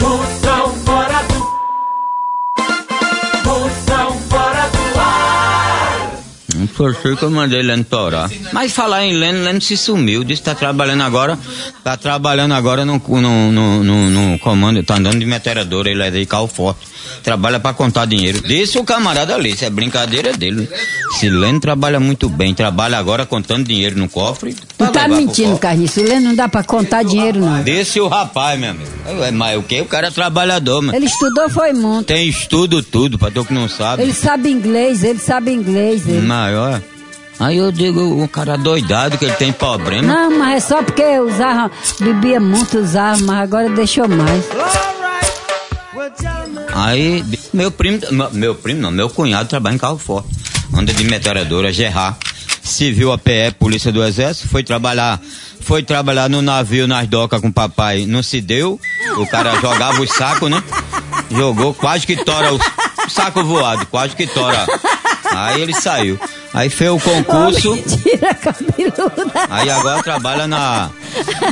Moção fora do. Moção fora do ar. Não foi assim que eu mandei Leno torar. Mas falar em Leno, Leno se sumiu. Disse que tá trabalhando agora. Tá trabalhando agora no, no, no, no, no comando. Tá andando de meteoradora. Ele é de carro forte. Trabalha pra contar dinheiro. Disse o camarada ali. Isso é brincadeira dele. Se Leno trabalha muito bem. Trabalha agora contando dinheiro no cofre. Não tá mentindo, cofre. Carniço. Lê não dá pra contar dinheiro, não. Disse o rapaz, meu amigo. É, Mas o que? O cara é trabalhador, mano. Ele estudou, foi muito. Tem estudo tudo, pra tu que não sabe. Ele sabe inglês, ele sabe inglês. Ele. Maior. Aí eu digo, o cara doidado que ele tem problema. Não, mas é só porque usava, bebia muito, usava, mas agora deixou mais. Aí, meu primo, meu- primo não, meu cunhado trabalha em carro forte. Anda de metralhadora, Gerard. Civil APE, Polícia do Exército, foi trabalhar, foi trabalhar no navio, nas docas com o papai. Não se deu, o cara jogava os sacos, né? Jogou, quase que tora o saco voado, quase que tora. Aí ele saiu. Aí fez o concurso. Tira cabeluda. Aí agora trabalha na.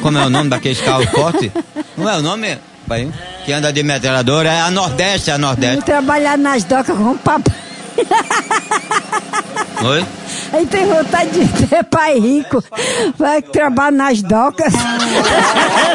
Como é o nome daqueles carros fortes? Não é o nome? pai? Que anda de metralhadora? É a Nordeste, é a Vou Nordeste. trabalhar nas docas com o papai. Oi? Aí tem vontade de ter pai rico. Vai trabalhar nas docas.